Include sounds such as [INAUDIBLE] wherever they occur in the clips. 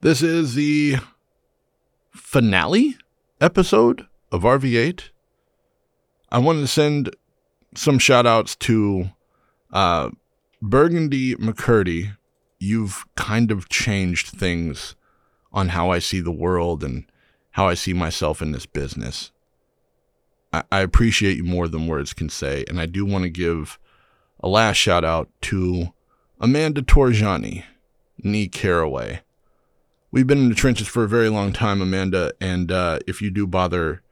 This is the finale episode of RV8. I wanted to send some shout outs to uh, Burgundy McCurdy. You've kind of changed things on how I see the world and how I see myself in this business. I, I appreciate you more than words can say, and I do want to give a last shout out to Amanda Torjani, Nee Caraway. We've been in the trenches for a very long time, Amanda, and uh, if you do bother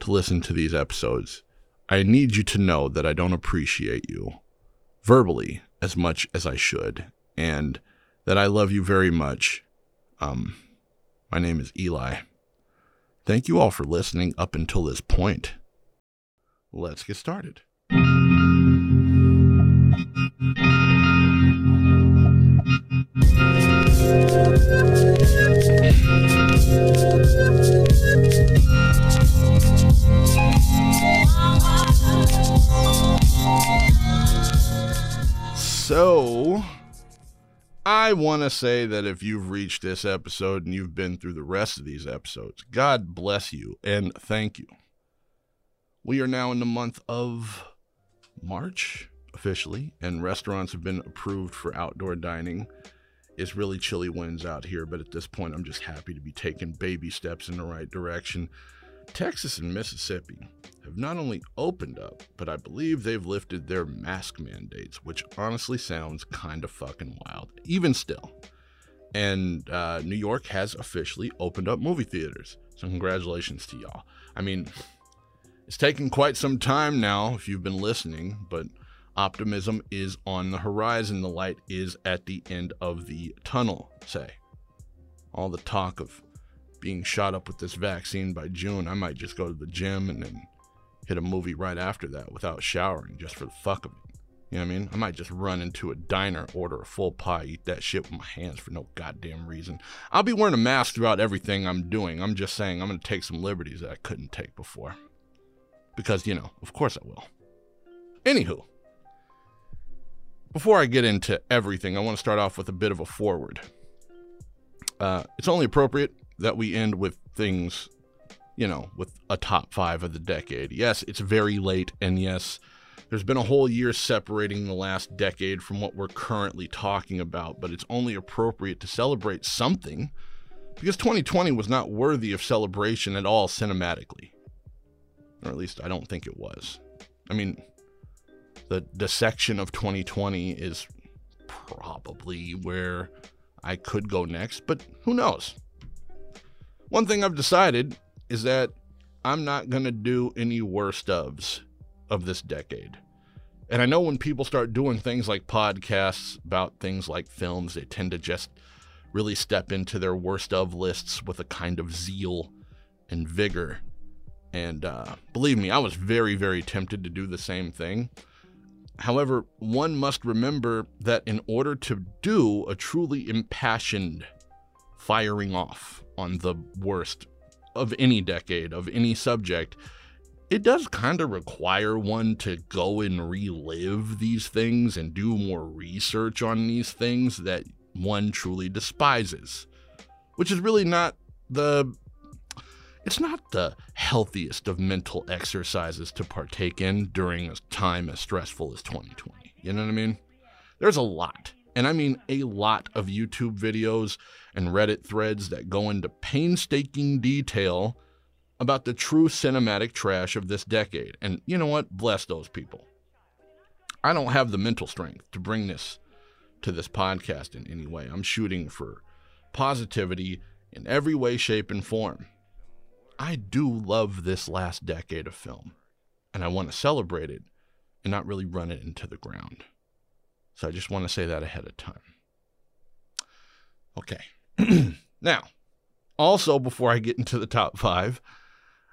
to listen to these episodes, I need you to know that I don't appreciate you verbally as much as I should, and that I love you very much. Um, my name is Eli. Thank you all for listening up until this point. Let's get started. So, I want to say that if you've reached this episode and you've been through the rest of these episodes, God bless you and thank you. We are now in the month of March officially, and restaurants have been approved for outdoor dining. It's really chilly winds out here, but at this point, I'm just happy to be taking baby steps in the right direction. Texas and Mississippi have not only opened up, but I believe they've lifted their mask mandates, which honestly sounds kind of fucking wild, even still. And uh, New York has officially opened up movie theaters. So, congratulations to y'all. I mean, it's taken quite some time now, if you've been listening, but optimism is on the horizon. The light is at the end of the tunnel, say. All the talk of being shot up with this vaccine by June, I might just go to the gym and then hit a movie right after that without showering just for the fuck of it. You know what I mean? I might just run into a diner, order a full pie, eat that shit with my hands for no goddamn reason. I'll be wearing a mask throughout everything I'm doing. I'm just saying I'm going to take some liberties that I couldn't take before. Because, you know, of course I will. Anywho, before I get into everything, I want to start off with a bit of a forward. Uh, it's only appropriate that we end with things, you know, with a top five of the decade. Yes, it's very late, and yes, there's been a whole year separating the last decade from what we're currently talking about, but it's only appropriate to celebrate something because 2020 was not worthy of celebration at all cinematically. Or at least I don't think it was. I mean, the dissection of 2020 is probably where I could go next, but who knows? One thing I've decided is that I'm not going to do any worst ofs of this decade. And I know when people start doing things like podcasts about things like films, they tend to just really step into their worst of lists with a kind of zeal and vigor. And uh, believe me, I was very, very tempted to do the same thing. However, one must remember that in order to do a truly impassioned firing off on the worst of any decade, of any subject, it does kind of require one to go and relive these things and do more research on these things that one truly despises, which is really not the it's not the healthiest of mental exercises to partake in during a time as stressful as 2020. You know what I mean? There's a lot, and I mean a lot of YouTube videos and Reddit threads that go into painstaking detail about the true cinematic trash of this decade. And you know what? Bless those people. I don't have the mental strength to bring this to this podcast in any way. I'm shooting for positivity in every way, shape, and form. I do love this last decade of film, and I want to celebrate it and not really run it into the ground. So I just want to say that ahead of time. Okay. [CLEARS THROAT] now, also, before I get into the top five,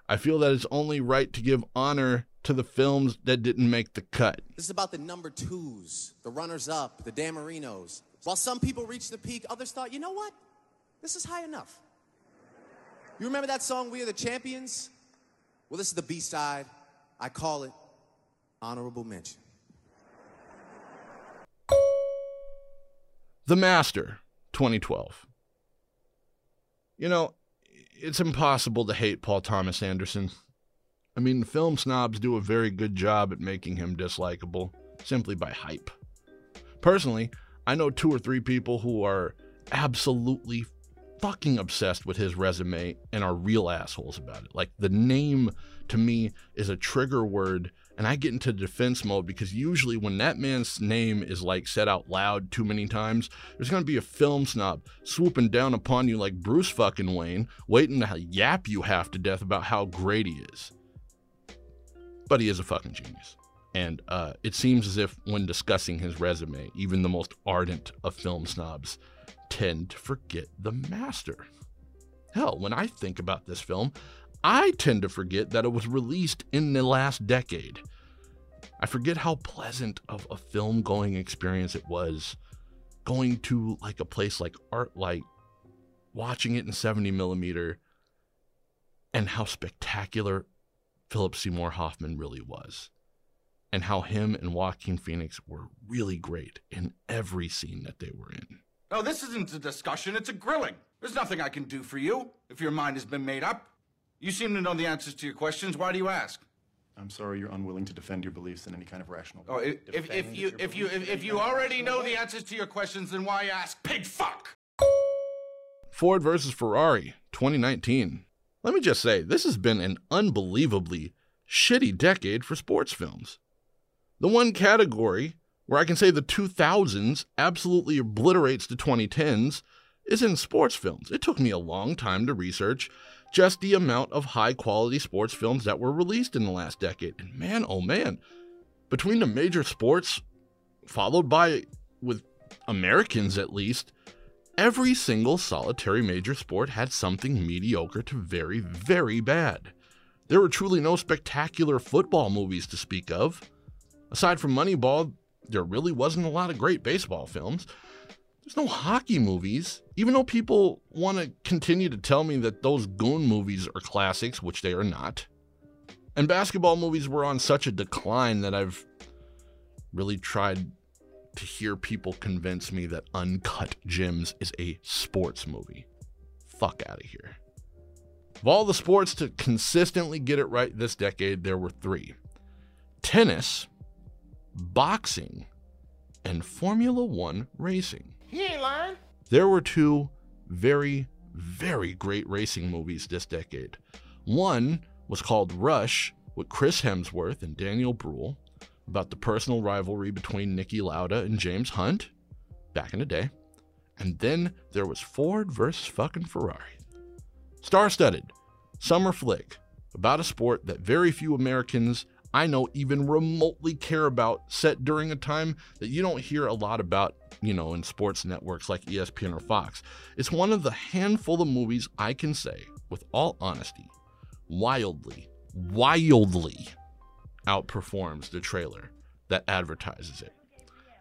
I feel that it's only right to give honor to the films that didn't make the cut. This is about the number twos, the runners up, the Dan Marinos. While some people reached the peak, others thought, you know what? This is high enough. You remember that song, We Are the Champions? Well, this is the B side. I call it Honorable Mention. The Master, 2012. You know, it's impossible to hate Paul Thomas Anderson. I mean, film snobs do a very good job at making him dislikable simply by hype. Personally, I know two or three people who are absolutely fucking obsessed with his resume and are real assholes about it. Like, the name to me is a trigger word, and I get into defense mode because usually when that man's name is like said out loud too many times, there's gonna be a film snob swooping down upon you like Bruce fucking Wayne, waiting to yap you half to death about how great he is. But he is a fucking genius. And uh, it seems as if when discussing his resume, even the most ardent of film snobs tend to forget the master. Hell, when I think about this film, I tend to forget that it was released in the last decade. I forget how pleasant of a film going experience it was going to like a place like ArcLight, watching it in 70 millimeter, and how spectacular Philip Seymour Hoffman really was and how him and Joaquin Phoenix were really great in every scene that they were in. No, this isn't a discussion, it's a grilling. There's nothing I can do for you if your mind has been made up. You seem to know the answers to your questions. Why do you ask? I'm sorry you're unwilling to defend your beliefs in any kind of rational Oh, way. if, if, if you if you if, if you already rational know the answers to your questions, then why ask? Pig fuck! Ford versus Ferrari 2019. Let me just say, this has been an unbelievably shitty decade for sports films. The one category where I can say the 2000s absolutely obliterates the 2010s is in sports films. It took me a long time to research just the amount of high quality sports films that were released in the last decade. And man, oh man, between the major sports, followed by with Americans at least, every single solitary major sport had something mediocre to very, very bad. There were truly no spectacular football movies to speak of. Aside from Moneyball, there really wasn't a lot of great baseball films. There's no hockey movies, even though people want to continue to tell me that those Goon movies are classics, which they are not. And basketball movies were on such a decline that I've really tried to hear people convince me that Uncut Gems is a sports movie. Fuck out of here. Of all the sports to consistently get it right this decade, there were three tennis, boxing, and Formula One racing. He ain't lying. There were two very, very great racing movies this decade. One was called Rush with Chris Hemsworth and Daniel Bruhl about the personal rivalry between Niki Lauda and James Hunt back in the day. And then there was Ford versus fucking Ferrari. Star studded, summer flick about a sport that very few Americans I know even remotely care about, set during a time that you don't hear a lot about, you know, in sports networks like ESPN or Fox. It's one of the handful of movies I can say, with all honesty, wildly, wildly outperforms the trailer that advertises it.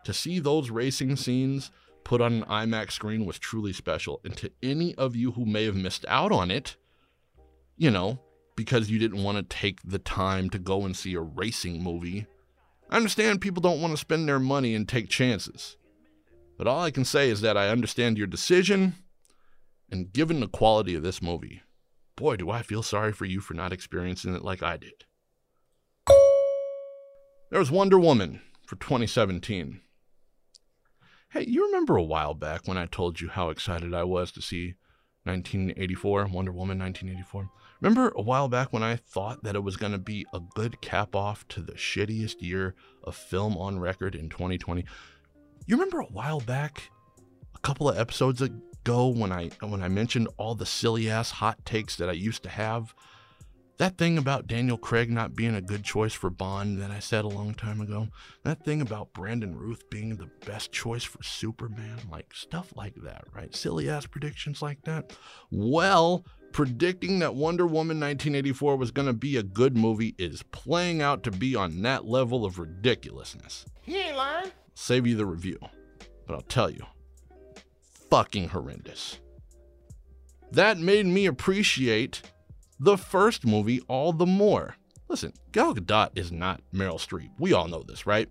To see those racing scenes put on an IMAX screen was truly special. And to any of you who may have missed out on it, you know, because you didn't want to take the time to go and see a racing movie, I understand people don't want to spend their money and take chances. But all I can say is that I understand your decision, and given the quality of this movie, boy, do I feel sorry for you for not experiencing it like I did. There was Wonder Woman for 2017. Hey, you remember a while back when I told you how excited I was to see 1984, Wonder Woman 1984? Remember a while back when I thought that it was going to be a good cap off to the shittiest year of film on record in 2020? You remember a while back, a couple of episodes ago when I when I mentioned all the silly ass hot takes that I used to have? That thing about Daniel Craig not being a good choice for Bond that I said a long time ago. That thing about Brandon Routh being the best choice for Superman. Like stuff like that, right? Silly ass predictions like that. Well, predicting that Wonder Woman 1984 was going to be a good movie is playing out to be on that level of ridiculousness. He ain't lying. Save you the review, but I'll tell you fucking horrendous. That made me appreciate the first movie all the more. Listen, Gal Gadot is not Meryl Streep. We all know this, right?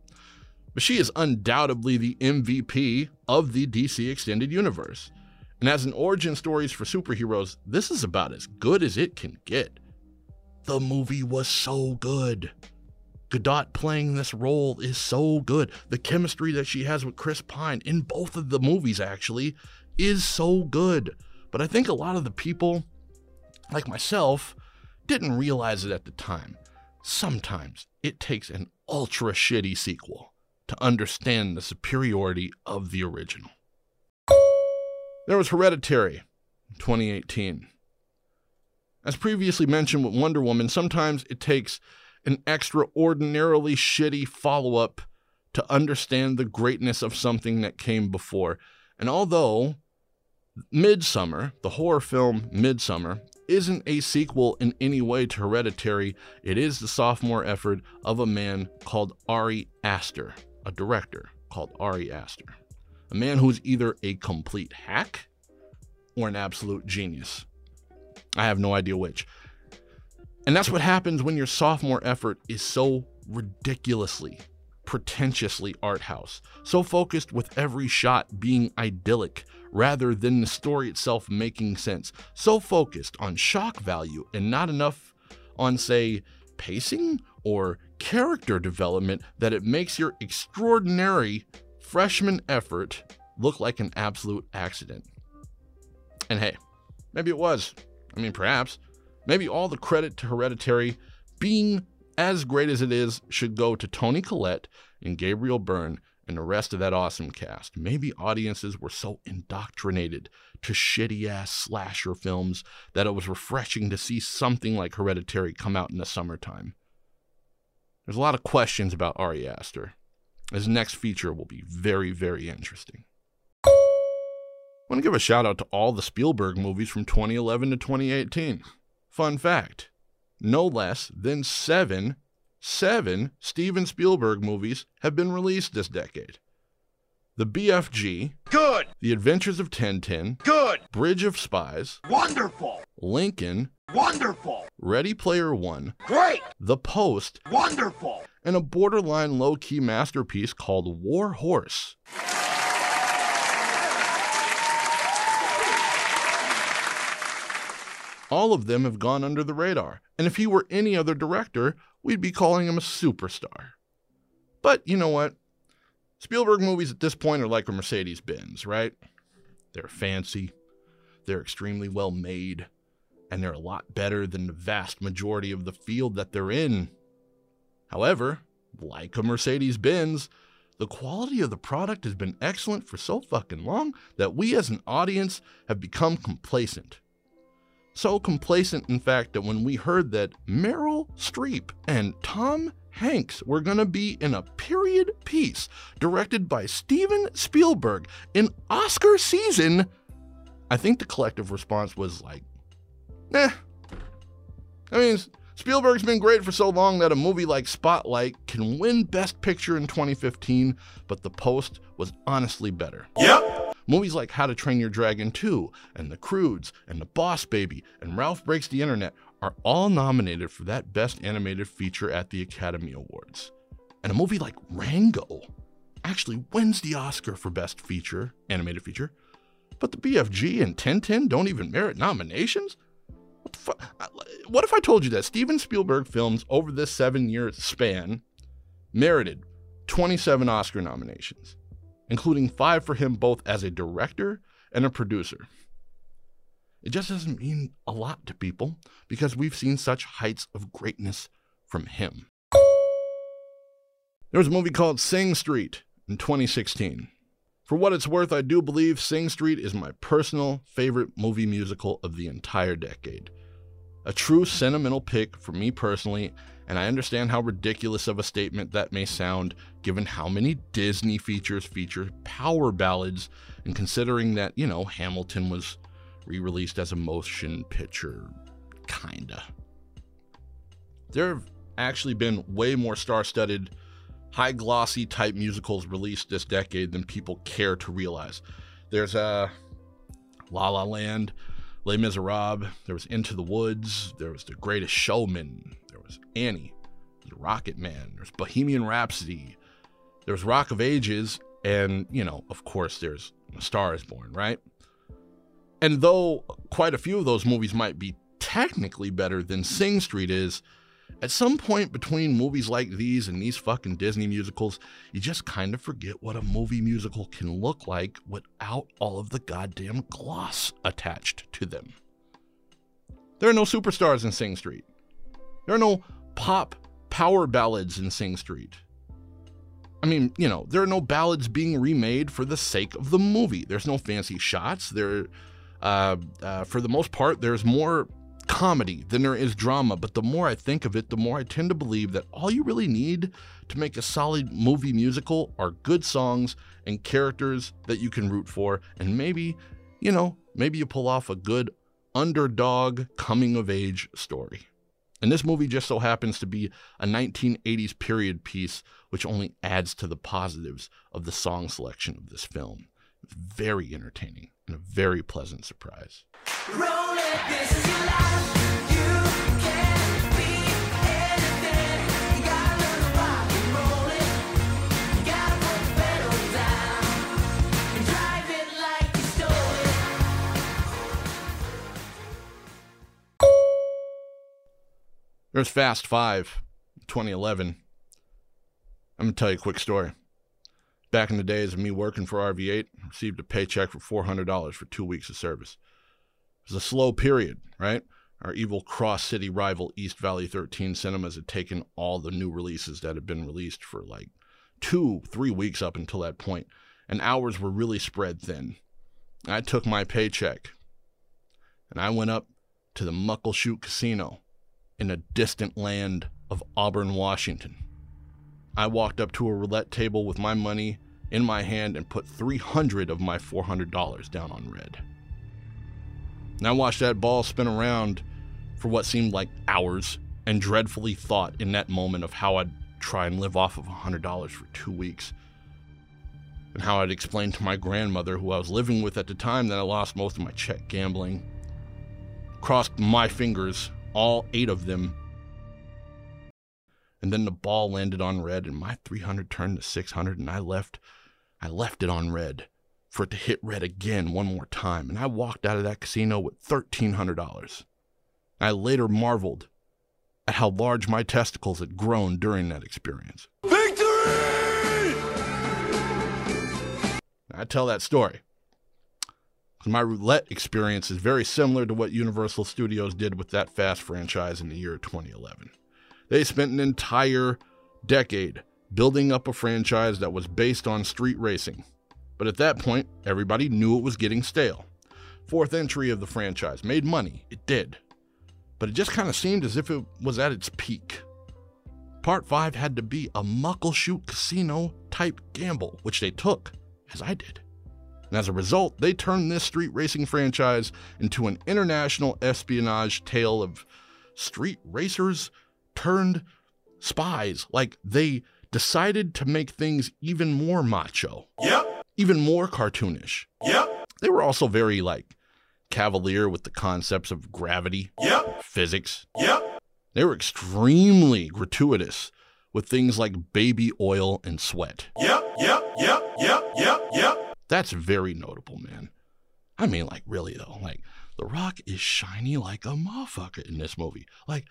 But she is undoubtedly the MVP of the DC Extended Universe. And as an origin stories for superheroes, this is about as good as it can get. The movie was so good. Gadot playing this role is so good. The chemistry that she has with Chris Pine in both of the movies, actually, is so good. But I think a lot of the people, like myself, didn't realize it at the time. Sometimes it takes an ultra shitty sequel to understand the superiority of the original. There was Hereditary, 2018. As previously mentioned with Wonder Woman, sometimes it takes an extraordinarily shitty follow up to understand the greatness of something that came before. And although Midsommar, the horror film Midsommar, isn't a sequel in any way to Hereditary, it is the sophomore effort of a man called Ari Aster, a director called Ari Aster. A man who's either a complete hack or an absolute genius. I have no idea which. And that's what happens when your sophomore effort is so ridiculously, pretentiously art house, so focused with every shot being idyllic rather than the story itself making sense, so focused on shock value and not enough on, say, pacing or character development that it makes your extraordinary freshman effort look like an absolute accident. And hey, maybe it was. I mean, perhaps. Maybe all the credit to Hereditary being as great as it is should go to Toni Collette and Gabriel Byrne and the rest of that awesome cast. Maybe audiences were so indoctrinated to shitty ass slasher films that it was refreshing to see something like Hereditary come out in the summertime. There's a lot of questions about Ari Aster. His next feature will be very, very interesting. I want to give a shout out to all the Spielberg movies from 2011 to 2018. Fun fact no less than seven, seven Steven Spielberg movies have been released this decade. The BFG, Good. The Adventures of Tintin, Good. Bridge of Spies, Wonderful. Lincoln, Wonderful. Ready Player One, Great. The Post, Wonderful. And a borderline low key masterpiece called War Horse. All of them have gone under the radar, and if he were any other director, we'd be calling him a superstar. But you know what? Spielberg movies at this point are like a Mercedes Benz, right? They're fancy, they're extremely well made, and they're a lot better than the vast majority of the field that they're in. However, like a Mercedes Benz, the quality of the product has been excellent for so fucking long that we as an audience have become complacent. So complacent, in fact, that when we heard that Meryl Streep and Tom Hanks were going to be in a period piece directed by Steven Spielberg in Oscar season, I think the collective response was like, eh. I mean, Spielberg's been great for so long that a movie like Spotlight can win Best Picture in 2015, but The Post was honestly better. Yep. Movies like How to Train Your Dragon 2 and The Croods and The Boss Baby and Ralph Breaks the Internet are all nominated for that Best Animated Feature at the Academy Awards. And a movie like Rango actually wins the Oscar for Best Feature, Animated Feature, but the BFG and Tintin don't even merit nominations? What, fu- uh, what if I told you that Steven Spielberg films over this seven year span merited 27 Oscar nominations? including five for him both as a director and a producer. It just doesn't mean a lot to people because we've seen such heights of greatness from him. There was a movie called Sing Street in 2016. For what it's worth, I do believe Sing Street is my personal favorite movie musical of the entire decade. A true sentimental pick for me personally, and I understand how ridiculous of a statement that may sound given how many Disney features feature power ballads, and considering that, you know, Hamilton was re released as a motion picture, kinda. There have actually been way more star studded, high glossy type musicals released this decade than people care to realize. There's uh, La La Land, Les Miserables, there was Into the Woods, there was The Greatest Showman, there was Annie, there's Rocket Man, there's Bohemian Rhapsody, there's Rock of Ages, and, you know, of course, there's A Star is Born, right? And though quite a few of those movies might be technically better than Sing Street is, at some point between movies like these and these fucking Disney musicals, you just kind of forget what a movie musical can look like without all of the goddamn gloss attached to them. There are no superstars in Sing Street. There are no pop power ballads in Sing Street. I mean, you know, there are no ballads being remade for the sake of the movie. There's no fancy shots. There, uh, uh, for the most part, there's more comedy than there is drama. But the more I think of it, the more I tend to believe that all you really need to make a solid movie musical are good songs and characters that you can root for, and maybe, you know, maybe you pull off a good underdog coming of age story. And this movie just so happens to be a 1980s period piece, which only adds to the positives of the song selection of this film. It's very entertaining and a very pleasant surprise. There's Fast Five, 2011. I'm gonna tell you a quick story. Back in the days of me working for RV8, I received a paycheck for $400 for two weeks of service. Was a slow period, right? Our evil cross city rival East Valley 13 Cinemas had taken all the new releases that had been released for like two, three weeks up until that point, and hours were really spread thin. I took my paycheck and I went up to the Muckleshoot Casino in a distant land of Auburn, Washington. I walked up to a roulette table with my money in my hand and put 300 of my $400 down on red. And I watched that ball spin around for what seemed like hours and dreadfully thought in that moment of how I'd try and live off of $100 for two weeks. And how I'd explain to my grandmother, who I was living with at the time, that I lost most of my check gambling. Crossed my fingers all eight of them. And then the ball landed on red, and my 300 turned to 600, and I left. I left it on red for it to hit red again one more time, and I walked out of that casino with $1,300. I later marveled at how large my testicles had grown during that experience. Victory! I tell that story my roulette experience is very similar to what Universal Studios did with that Fast franchise in the year 2011. They spent an entire decade building up a franchise that was based on street racing. But at that point, everybody knew it was getting stale. Fourth entry of the franchise made money, it did. But it just kind of seemed as if it was at its peak. Part 5 had to be a muckleshoot casino type gamble, which they took, as I did. And as a result, they turned this street racing franchise into an international espionage tale of street racers turned spies. Like they decided to make things even more macho. Yep. Even more cartoonish. Yep. They were also very like cavalier with the concepts of gravity, Yep. physics. Yep. They were extremely gratuitous with things like baby oil and sweat. Yep. Yep. Yep. Yep. Yep. Yep. That's very notable, man. I mean, like, really, though. Like, The Rock is shiny like a motherfucker in this movie. Like,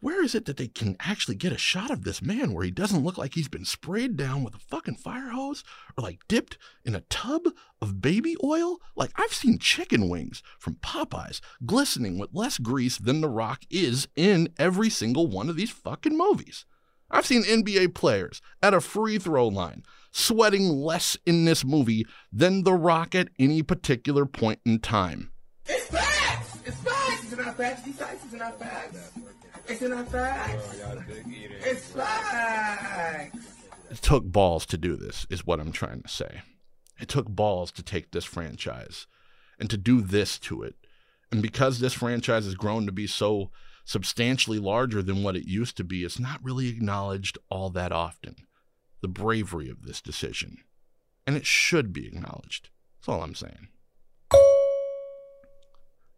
where is it that they can actually get a shot of this man where he doesn't look like he's been sprayed down with a fucking fire hose or like dipped in a tub of baby oil? Like, I've seen chicken wings from Popeyes glistening with less grease than The Rock is in every single one of these fucking movies. I've seen NBA players at a free throw line sweating less in this movie than The Rock at any particular point in time. It's facts! It's facts! It's not facts. These facts is not facts. It's not facts. It's facts. It took balls to do this, is what I'm trying to say. It took balls to take this franchise and to do this to it. And because this franchise has grown to be so substantially larger than what it used to be, it's not really acknowledged all that often. The bravery of this decision. And it should be acknowledged. That's all I'm saying.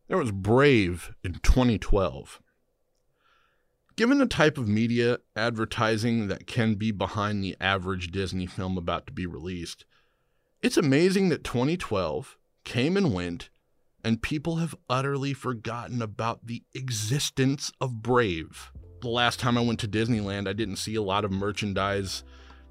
There was Brave in 2012. Given the type of media advertising that can be behind the average Disney film about to be released, it's amazing that 2012 came and went and people have utterly forgotten about the existence of Brave. The last time I went to Disneyland, I didn't see a lot of merchandise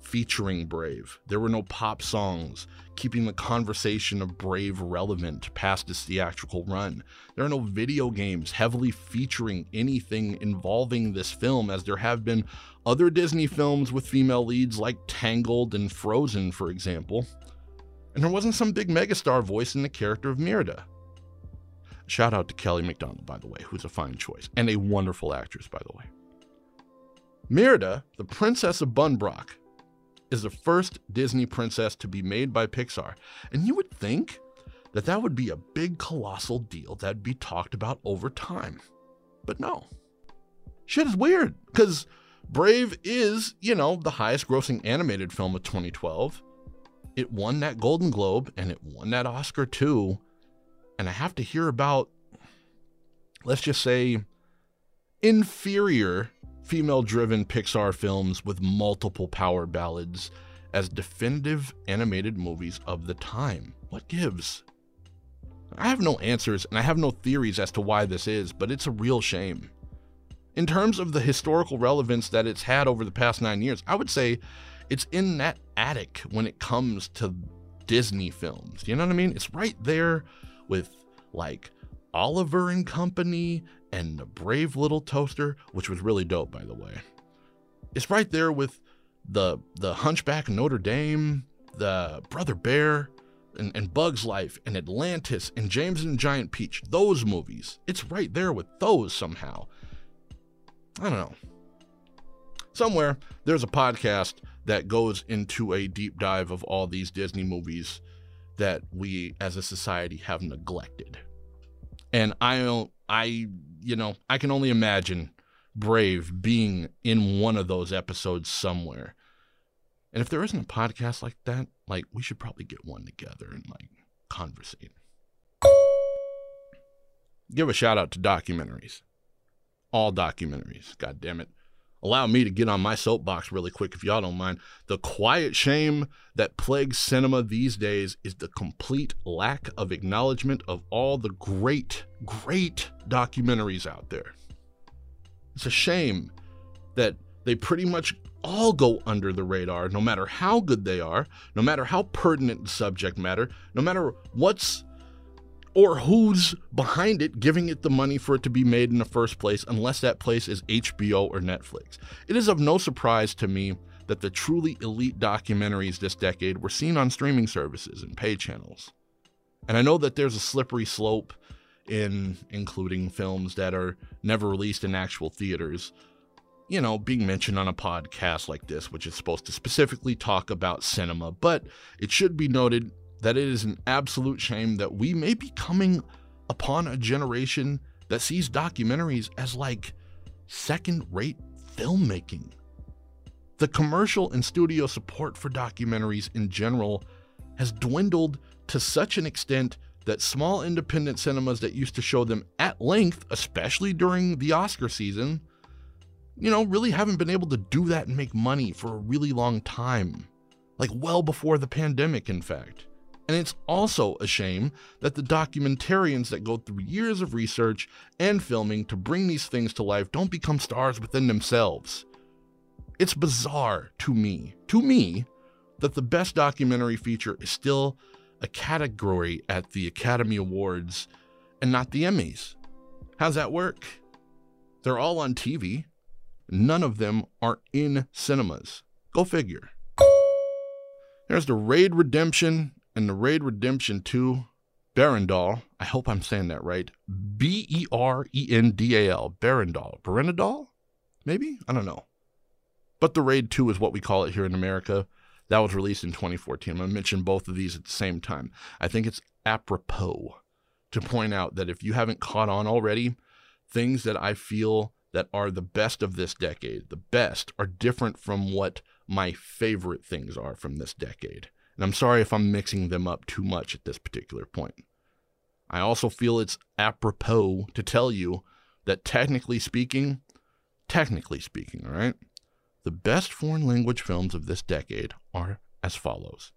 featuring Brave. There were no pop songs keeping the conversation of Brave relevant past its theatrical run. There are no video games heavily featuring anything involving this film, as there have been other Disney films with female leads like Tangled and Frozen, for example. And there wasn't some big megastar voice in the character of Merida. Shout out to Kelly Macdonald, by the way, who's a fine choice and a wonderful actress, by the way. Merida, the Princess of DunBroch, is the first Disney princess to be made by Pixar. And you would think that that would be a big, colossal deal that'd be talked about over time. But no. Shit is weird because Brave is, you know, the highest grossing animated film of 2012. It won that Golden Globe and it won that Oscar too. And I have to hear about, let's just say, inferior female driven Pixar films with multiple power ballads as definitive animated movies of the time. What gives? I have no answers and I have no theories as to why this is, but it's a real shame. In terms of the historical relevance that it's had over the past nine years, I would say it's in that attic when it comes to Disney films. You know what I mean? It's right there with like Oliver and Company and the Brave Little Toaster, which was really dope, by the way. It's right there with the the Hunchback Notre Dame, the Brother Bear, and, and Bug's Life, and Atlantis, and James and Giant Peach. Those movies. It's right there with those somehow. I don't know. Somewhere there's a podcast that goes into a deep dive of all these Disney movies that we as a society have neglected. And I don't I you know, I can only imagine Brave being in one of those episodes somewhere. And if there isn't a podcast like that, like we should probably get one together and like conversate. Give a shout out to documentaries. All documentaries, god damn it. Allow me to get on my soapbox really quick if y'all don't mind. The quiet shame that plagues cinema these days is the complete lack of acknowledgement of all the great, great documentaries out there. It's a shame that they pretty much all go under the radar, no matter how good they are, no matter how pertinent the subject matter, no matter what's or who's behind it giving it the money for it to be made in the first place, unless that place is HBO or Netflix. It is of no surprise to me that the truly elite documentaries this decade were seen on streaming services and pay channels. And I know that there's a slippery slope in including films that are never released in actual theaters, you know, being mentioned on a podcast like this, which is supposed to specifically talk about cinema. But it should be noted that it is an absolute shame that we may be coming upon a generation that sees documentaries as like second rate filmmaking. The commercial and studio support for documentaries in general has dwindled to such an extent that small independent cinemas that used to show them at length, especially during the Oscar season, you know, really haven't been able to do that and make money for a really long time. Like well before the pandemic, in fact. And it's also a shame that the documentarians that go through years of research and filming to bring these things to life don't become stars within themselves. It's bizarre to me, to me, that the best documentary feature is still a category at the Academy Awards and not the Emmys. How's that work? They're all on TV. None of them are in cinemas. Go figure. There's the Raid Redemption and the Raid Redemption 2 Berendal. I hope I'm saying that right. B E R E N D A L. Berendal. Berendal? Maybe? I don't know. But the Raid 2 is what we call it here in America. That was released in 2014. I'm going to mention both of these at the same time. I think it's apropos to point out that if you haven't caught on already, things that I feel that are the best of this decade, the best, are different from what my favorite things are from this decade. And I'm sorry if I'm mixing them up too much at this particular point. I also feel it's apropos to tell you that technically speaking, technically speaking, all right, the best foreign language films of this decade are as follows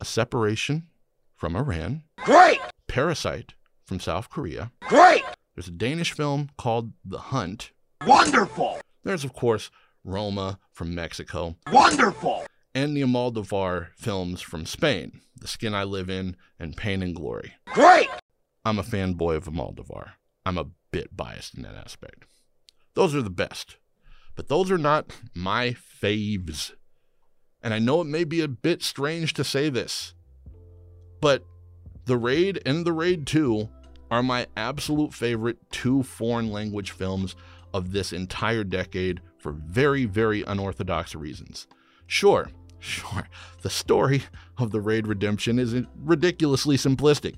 A Separation from Iran, Great! Parasite from South Korea. Great! There's a Danish film called The Hunt. Wonderful! There's, of course, Roma from Mexico. Wonderful! And the Almodovar films from Spain, The Skin I Live In and Pain and Glory. Great! I'm a fanboy of Almodovar. I'm a bit biased in that aspect. Those are the best. But those are not my faves. And I know it may be a bit strange to say this, but The Raid and The Raid 2 are my absolute favorite two foreign language films of this entire decade for very, very unorthodox reasons. Sure, sure, the story of The Raid Redemption is ridiculously simplistic.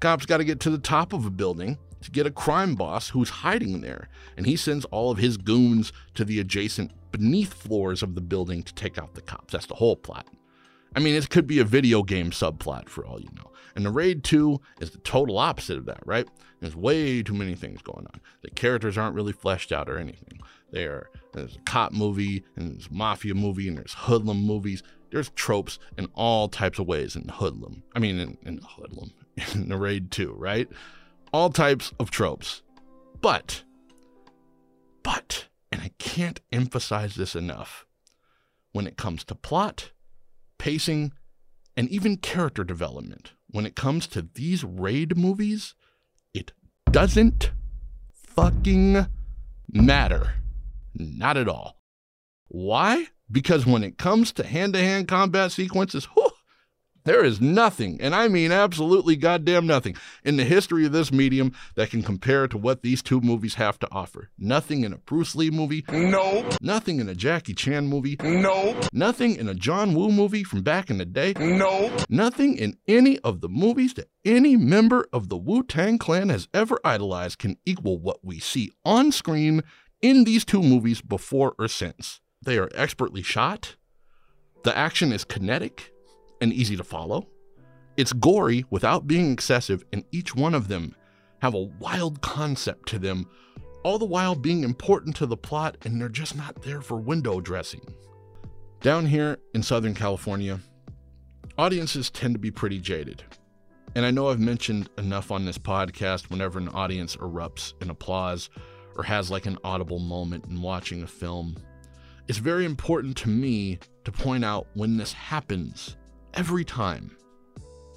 Cops got to get to the top of a building to get a crime boss who's hiding there, and he sends all of his goons to the adjacent beneath floors of the building to take out the cops. That's the whole plot. I mean, it could be a video game subplot for all you know. And the Raid 2 is the total opposite of that, right? There's way too many things going on. The characters aren't really fleshed out or anything. There, there's a cop movie, and there's a mafia movie, and there's hoodlum movies. There's tropes in all types of ways in hoodlum. I mean, in, in hoodlum, [LAUGHS] in the Raid 2, right? all types of tropes. But, but, and I can't emphasize this enough, when it comes to plot, pacing, and even character development, when it comes to these raid movies, it doesn't fucking matter. Not at all. Why? Because when it comes to hand to hand combat sequences, whew, there is nothing, and I mean absolutely goddamn nothing, in the history of this medium that can compare to what these two movies have to offer. Nothing in a Bruce Lee movie. Nope. Nothing in a Jackie Chan movie. Nope. Nothing in a John Woo movie from back in the day. Nope. Nothing in any of the movies that any member of the Wu Tang Clan has ever idolized can equal what we see on screen in these two movies before or since. They are expertly shot. The action is kinetic and easy to follow. It's gory without being excessive, and each one of them have a wild concept to them, all the while being important to the plot, and they're just not there for window dressing. Down here in Southern California, audiences tend to be pretty jaded. And I know I've mentioned enough on this podcast whenever an audience erupts in applause or has like an audible moment in watching a film. It's very important to me to point out when this happens every time.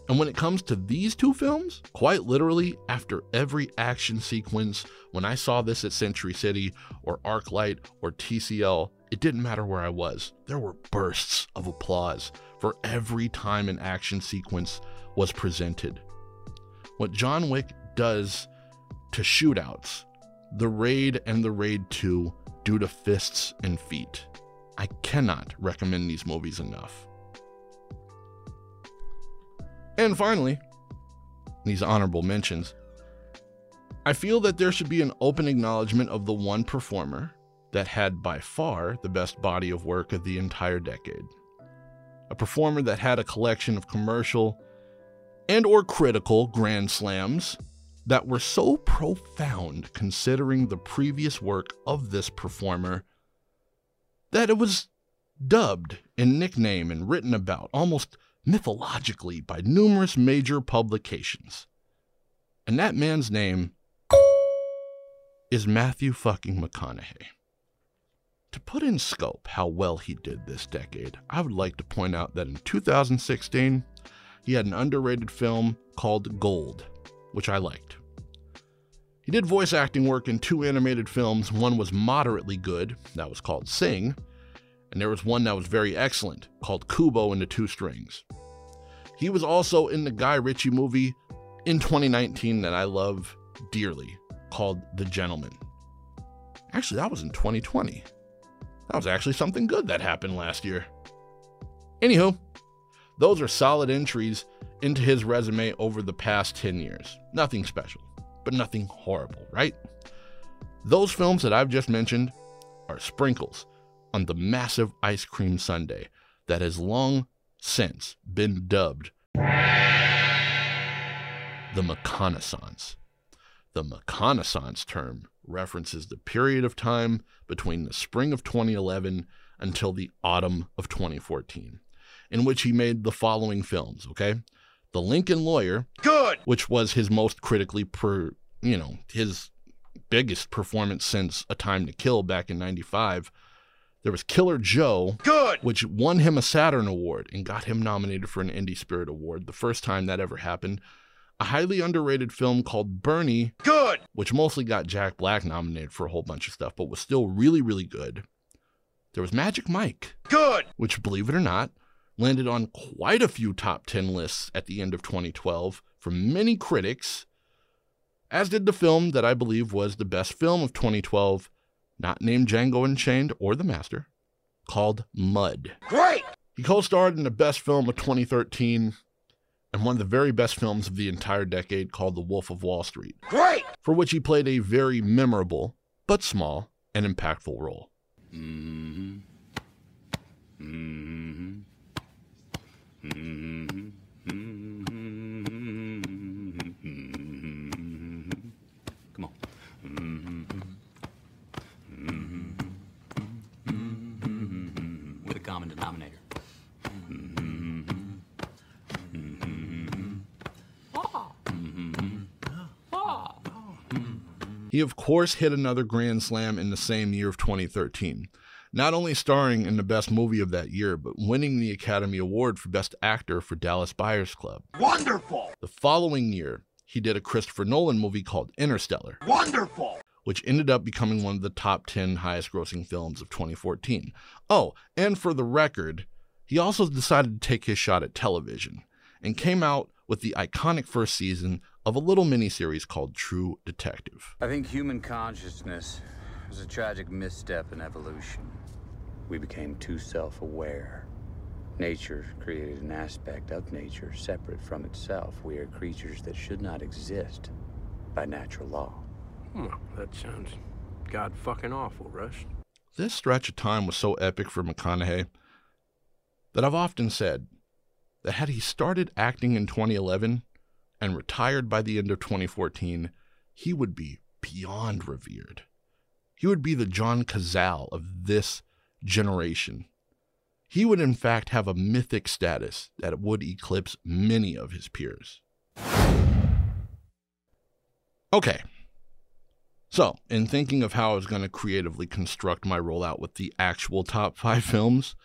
And when it comes to these two films, quite literally, after every action sequence, when I saw this at Century City or Arclight or TCL, it didn't matter where I was. There were bursts of applause for every time an action sequence was presented. What John Wick does to shootouts, The Raid and The Raid 2 due to fists and feet. I cannot recommend these movies enough. And finally, these honorable mentions. I feel that there should be an open acknowledgement of the one performer that had by far the best body of work of the entire decade. A performer that had a collection of commercial and or critical grand slams that were so profound considering the previous work of this performer that it was dubbed and nicknamed and written about almost mythologically by numerous major publications. And that man's name is Matthew fucking McConaughey. To put in scope how well he did this decade, I would like to point out that in 2016, he had an underrated film called Gold, which I liked. He did voice acting work in two animated films. One was moderately good, that was called Sing, and there was one that was very excellent called Kubo and the Two Strings. He was also in the Guy Ritchie movie in 2019 that I love dearly called The Gentleman. Actually, that was in 2020. That was actually something good that happened last year. Anywho, those are solid entries into his resume over the past 10 years. Nothing special, but nothing horrible, right? Those films that I've just mentioned are sprinkles on the massive ice cream sundae that has long since been dubbed the McConaissance. The McConaissance term references the period of time between the spring of 2011 until the autumn of 2014, in which he made the following films, okay? The Lincoln Lawyer, Good. which was his most critically per, you know, his biggest performance since A Time to Kill back in 95. There was Killer Joe, Good. which won him a Saturn Award and got him nominated for an Indie Spirit Award, the first time that ever happened. A highly underrated film called Bernie, Good. which mostly got Jack Black nominated for a whole bunch of stuff, but was still really, really good. There was Magic Mike, Good. which, believe it or not, landed on quite a few top 10 lists at the end of 2012 from many critics, as did the film that I believe was the best film of 2012, not named Django Unchained or The Master, called Mud. Great. He co starred in the best film of 2013 and one of the very best films of the entire decade called The Wolf of Wall Street, Great. for which he played a very memorable, but small, and impactful role. Mm-hmm. Mm-hmm. Come on. With a common denominator. He, of course, hit another Grand Slam in the same year of 2013, not only starring in the best movie of that year, but winning the Academy Award for Best Actor for Dallas Buyers Club. Wonderful. The following year, he did a Christopher Nolan movie called Interstellar, Wonderful. which ended up becoming one of the top 10 highest grossing films of 2014. Oh, and for the record, he also decided to take his shot at television and came out with the iconic first season of a little miniseries called True Detective. I think human consciousness was a tragic misstep in evolution. We became too self aware. Nature created an aspect of nature separate from itself. We are creatures that should not exist by natural law. Well, that sounds god fucking awful, Rust. This stretch of time was so epic for McConaughey that I've often said that had he started acting in 2011 and retired by the end of 2014, he would be beyond revered. He would be the John Cazale of this generation. He would, in fact, have a mythic status that would eclipse many of his peers. Okay. So, in thinking of how I was going to creatively construct my rollout with the actual top five films,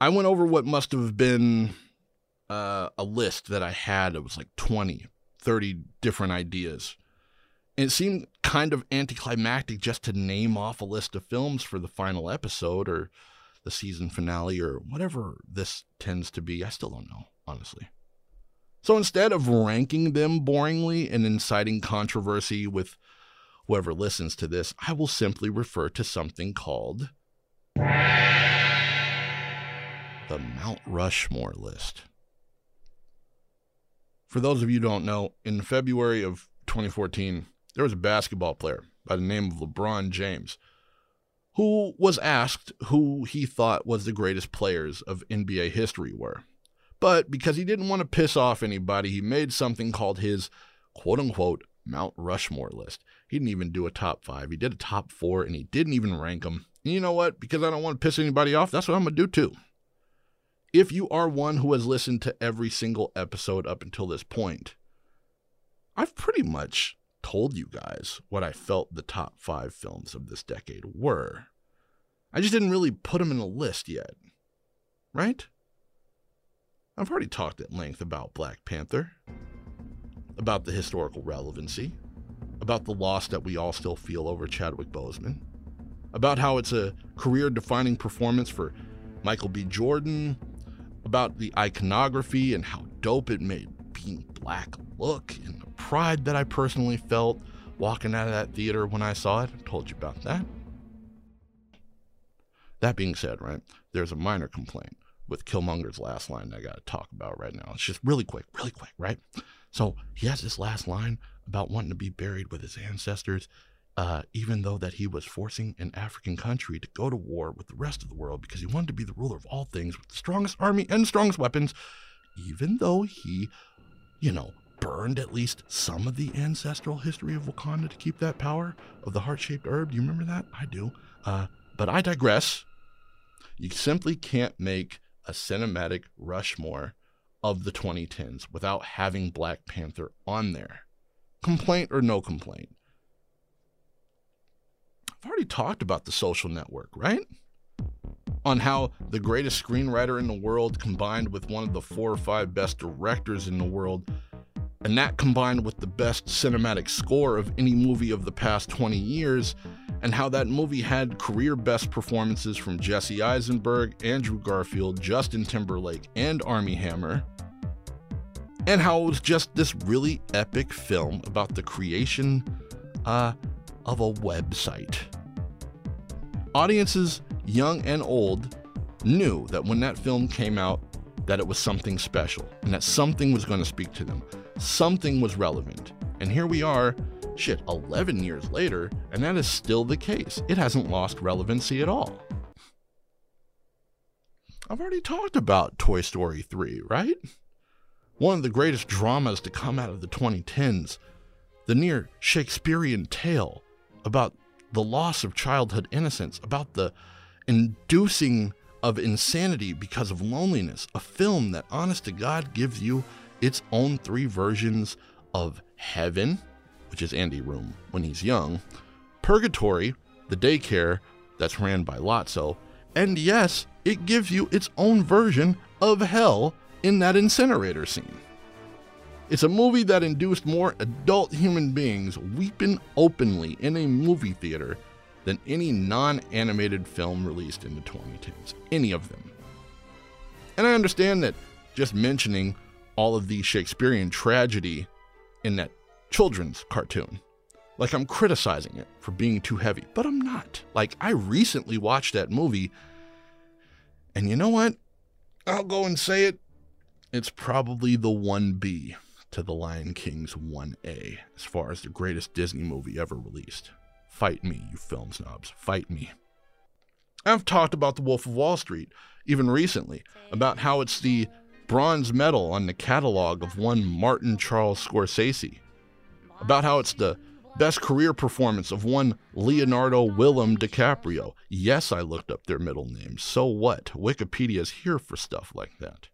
I went over what must have been uh, a list that I had. It was like 20, 30 different ideas. It seemed kind of anticlimactic just to name off a list of films for the final episode or the season finale or whatever this tends to be. I still don't know, honestly. So instead of ranking them boringly and inciting controversy with whoever listens to this, I will simply refer to something called the Mount Rushmore list. For those of you who don't know, in February of 2014, there was a basketball player by the name of LeBron James who was asked who he thought was the greatest players of NBA history were. But because he didn't want to piss off anybody, he made something called his quote unquote Mount Rushmore list. He didn't even do a top five. He did a top four and he didn't even rank them. And you know what? Because I don't want to piss anybody off, that's what I'm going to do too. If you are one who has listened to every single episode up until this point, I've pretty much told you guys what I felt the top five films of this decade were. I just didn't really put them in a list yet. Right? I've already talked at length about Black Panther, about the historical relevancy, about the loss that we all still feel over Chadwick Boseman, about how it's a career defining performance for Michael B. Jordan, about the iconography and how dope it made black look, and the pride that I personally felt walking out of that theater when I saw it. I told you about that. That being said, right, there's a minor complaint with Killmonger's last line that I got to talk about right now. It's just really quick, really quick, right? So he has this last line about wanting to be buried with his ancestors, uh, even though that he was forcing an African country to go to war with the rest of the world because he wanted to be the ruler of all things with the strongest army and strongest weapons, even though he, you know, burned at least some of the ancestral history of Wakanda to keep that power of the heart-shaped herb. Do you remember that? I do. Uh, but I digress. You simply can't make a cinematic Rushmore of the 2010s without having Black Panther on there. Complaint or no complaint. I've already talked about the social network, right? On how the greatest screenwriter in the world combined with one of the four or five best directors in the world, and that combined with the best cinematic score of any movie of the past 20 years, and how that movie had career best performances from Jesse Eisenberg, Andrew Garfield, Justin Timberlake, and Armie Hammer, and how it was just this really epic film about the creation uh, of a website. Audiences, young and old, knew that when that film came out, that it was something special and that something was going to speak to them. Something was relevant. And here we are, shit, 11 years later, and that is still the case. It hasn't lost relevancy at all. I've already talked about Toy Story 3, right? One of the greatest dramas to come out of the 2010s, the near Shakespearean tale about the loss of childhood innocence, about the inducing of insanity because of loneliness, a film that, honest to God, gives you its own three versions of heaven, which is Andy Room when he's young, purgatory, the daycare that's ran by Lotso, and yes, it gives you its own version of hell in that incinerator scene. It's a movie that induced more adult human beings weeping openly in a movie theater than any non animated film released in the 2010s. Any of them. And I understand that just mentioning all of the Shakespearean tragedy in that children's cartoon, like I'm criticizing it for being too heavy, but I'm not. Like, I recently watched that movie, and you know what? I'll go and say it. It's probably the 1B to The Lion King's 1A as far as the greatest Disney movie ever released. Fight me, you film snobs. Fight me. I've talked about The Wolf of Wall Street, even recently, about how it's the bronze medal on the catalog of one Martin Charles Scorsese, about how it's the best career performance of one Leonardo Willem DiCaprio. Yes, I looked up their middle names. So what? Wikipedia's here for stuff like that.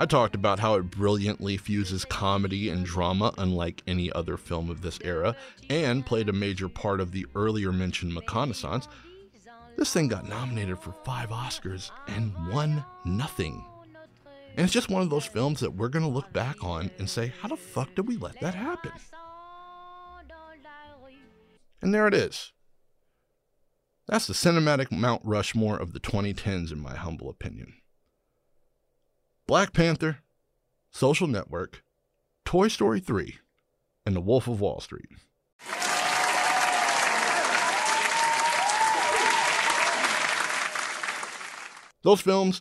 I talked about how it brilliantly fuses comedy and drama unlike any other film of this era, and played a major part of the earlier mentioned McConaissance. This thing got nominated for five Oscars and won nothing. And it's just one of those films that we're going to look back on and say, how the fuck did we let that happen? And there it is. That's the cinematic Mount Rushmore of the 2010s, in my humble opinion. Black Panther, Social Network, Toy Story 3, and The Wolf of Wall Street. Those films,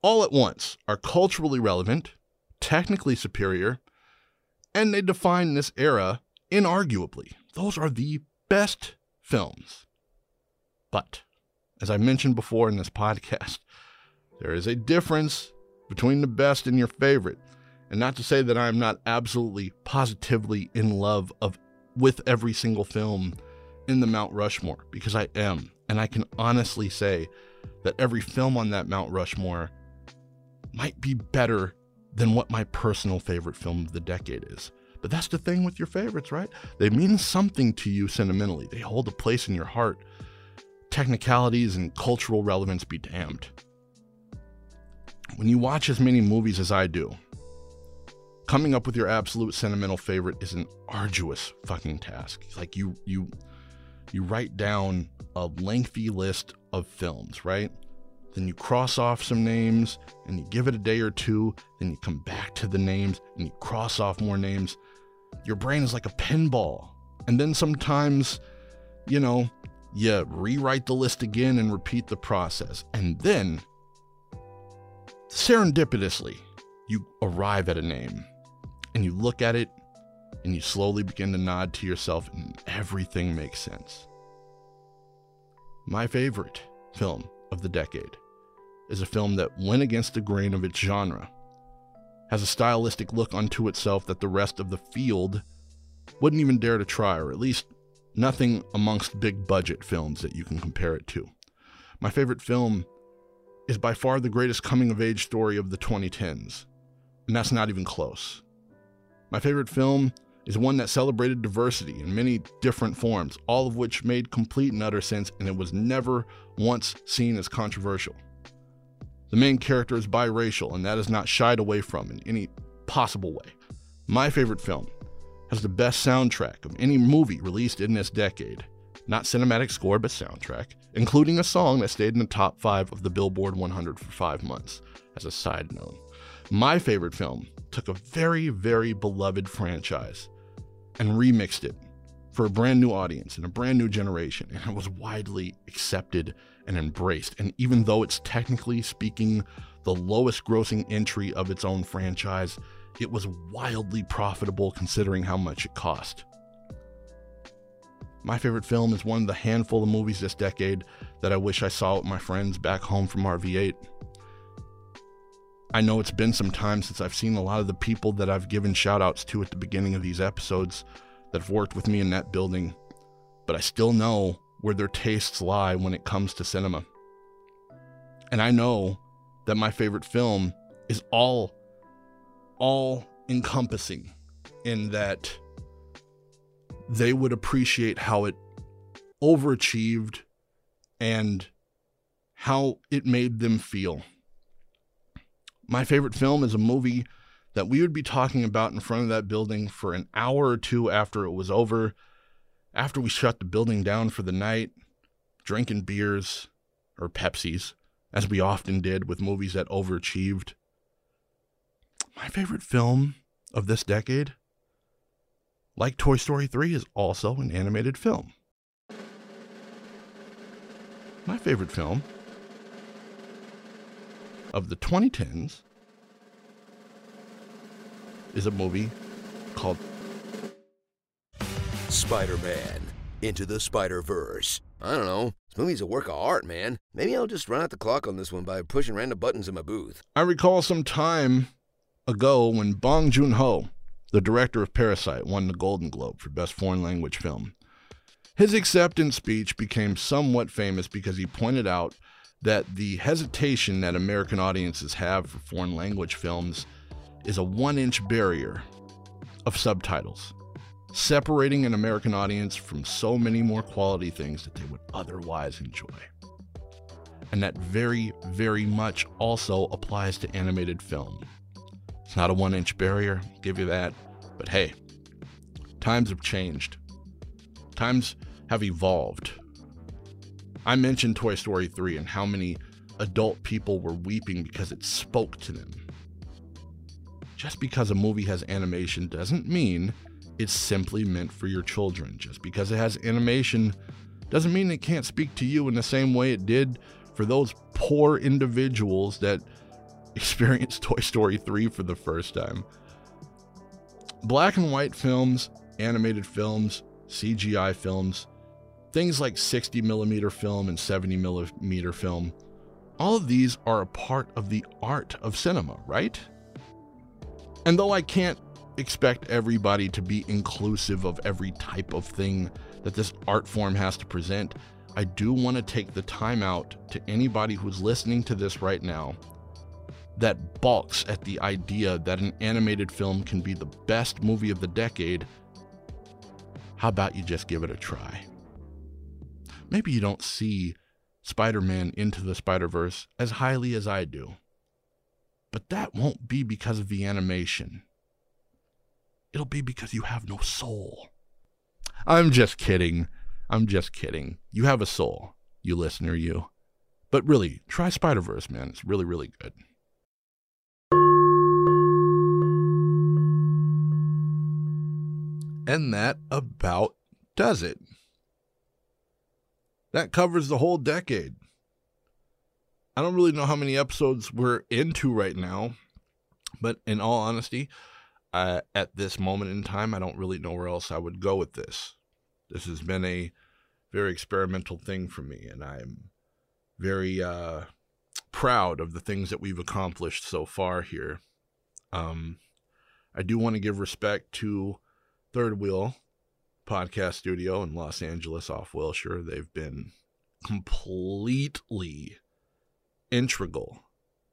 all at once, are culturally relevant, technically superior, and they define this era inarguably. Those are the best films. But, as I mentioned before in this podcast, there is a difference between the best and your favorite. And not to say that I am not absolutely positively in love of with every single film in the Mount Rushmore because I am. And I can honestly say that every film on that Mount Rushmore might be better than what my personal favorite film of the decade is. But that's the thing with your favorites, right? They mean something to you sentimentally. They hold a place in your heart. Technicalities and cultural relevance be damned. When you watch as many movies as I do, coming up with your absolute sentimental favorite is an arduous fucking task. Like you you you write down a lengthy list of films, right? Then you cross off some names and you give it a day or two, then you come back to the names and you cross off more names. Your brain is like a pinball. And then sometimes, you know, you rewrite the list again and repeat the process. And then serendipitously, you arrive at a name and you look at it and you slowly begin to nod to yourself and everything makes sense. My favorite film of the decade is a film that went against the grain of its genre, has a stylistic look unto itself that the rest of the field wouldn't even dare to try, or at least nothing amongst big budget films that you can compare it to. My favorite film is by far the greatest coming of age story of the 2010s, and that's not even close. My favorite film is one that celebrated diversity in many different forms, all of which made complete and utter sense, and it was never once seen as controversial. The main character is biracial, and that is not shied away from in any possible way. My favorite film has the best soundtrack of any movie released in this decade. Not cinematic score, but soundtrack, including a song that stayed in the top five of the Billboard 100 for five months. As a side note, my favorite film took a very, very beloved franchise and remixed it for a brand new audience and a brand new generation, and it was widely accepted and embraced. And even though it's technically speaking the lowest grossing entry of its own franchise, it was wildly profitable considering how much it cost. My favorite film is one of the handful of movies this decade that I wish I saw with my friends back home from RV8. I know it's been some time since I've seen a lot of the people that I've given shout outs to at the beginning of these episodes that have worked with me in that building, but I still know where their tastes lie when it comes to cinema. And I know that my favorite film is all all encompassing in that they would appreciate how it overachieved and how it made them feel. My favorite film is a movie that we would be talking about in front of that building for an hour or two after it was over, after we shut the building down for the night, drinking beers or Pepsis, as we often did with movies that overachieved. My favorite film of this decade, like Toy Story 3, is also an animated film. My favorite film of the 2010s is a movie called Spider Man Into the Spider Verse. I don't know. This movie's a work of art, man. Maybe I'll just run out the clock on this one by pushing random buttons in my booth. I recall some time ago when Bong Joon Ho, the director of Parasite, won the Golden Globe for Best Foreign Language Film. His acceptance speech became somewhat famous because he pointed out that the hesitation that American audiences have for foreign language films is a one inch barrier of subtitles, separating an American audience from so many more quality things that they would otherwise enjoy. And that very, very much also applies to animated film. It's not a one inch barrier, I'll give you that, but hey, times have changed. Times have evolved. I mentioned Toy Story 3 and how many adult people were weeping because it spoke to them. Just because a movie has animation doesn't mean it's simply meant for your children. Just because it has animation doesn't mean it can't speak to you in the same way it did for those poor individuals that experienced [LAUGHS] Toy Story 3 for the first time. Black and white films, animated films, CGI films, things like 60 millimeter film and 70 millimeter film, all of these are a part of the art of cinema, right? And though I can't expect everybody to be inclusive of every type of thing that this art form has to present, I do want to take the time out to anybody who's listening to this right now that balks at the idea that an animated film can be the best movie of the decade. How about you just give it a try? Maybe you don't see Spider Man Into the Spider Verse as highly as I do. But that won't be because of the animation. It'll be because you have no soul. I'm just kidding. I'm just kidding. You have a soul, you listener, you. But really, try Spider Verse, man. It's really, really good. And that about does it. That covers the whole decade. I don't really know how many episodes we're into right now, but in all honesty, uh, at this moment in time, I don't really know where else I would go with this. This has been a very experimental thing for me, and I'm very uh, proud of the things that we've accomplished so far here. Um, I do want to give respect to Third Wheel Podcast Studio in Los Angeles off Wilshire. They've been completely integral.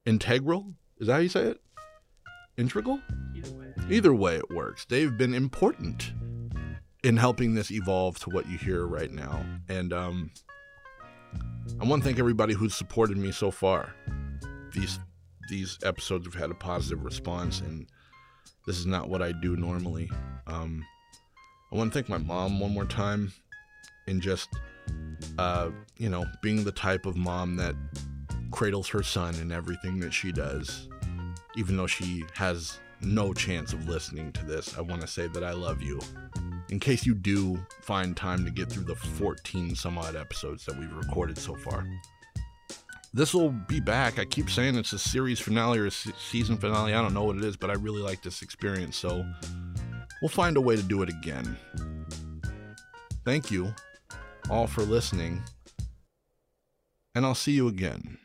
Integral? Is that how you say it? Integral? Either way, it works. They've been important in helping this evolve to what you hear right now. And um, I want to thank everybody who's supported me so far. These these episodes have had a positive response, and this is not what I do normally. Um, I want to thank my mom one more time, and just uh, you know, being the type of mom that cradles her son in everything that she does, even though she has no chance of listening to this. I want to say that I love you. In case you do find time to get through the 14 some odd episodes that we've recorded so far. This will be back. I keep saying it's a series finale or a season finale. I don't know what it is, but I really like this experience, so we'll find a way to do it again. Thank you all for listening, and I'll see you again.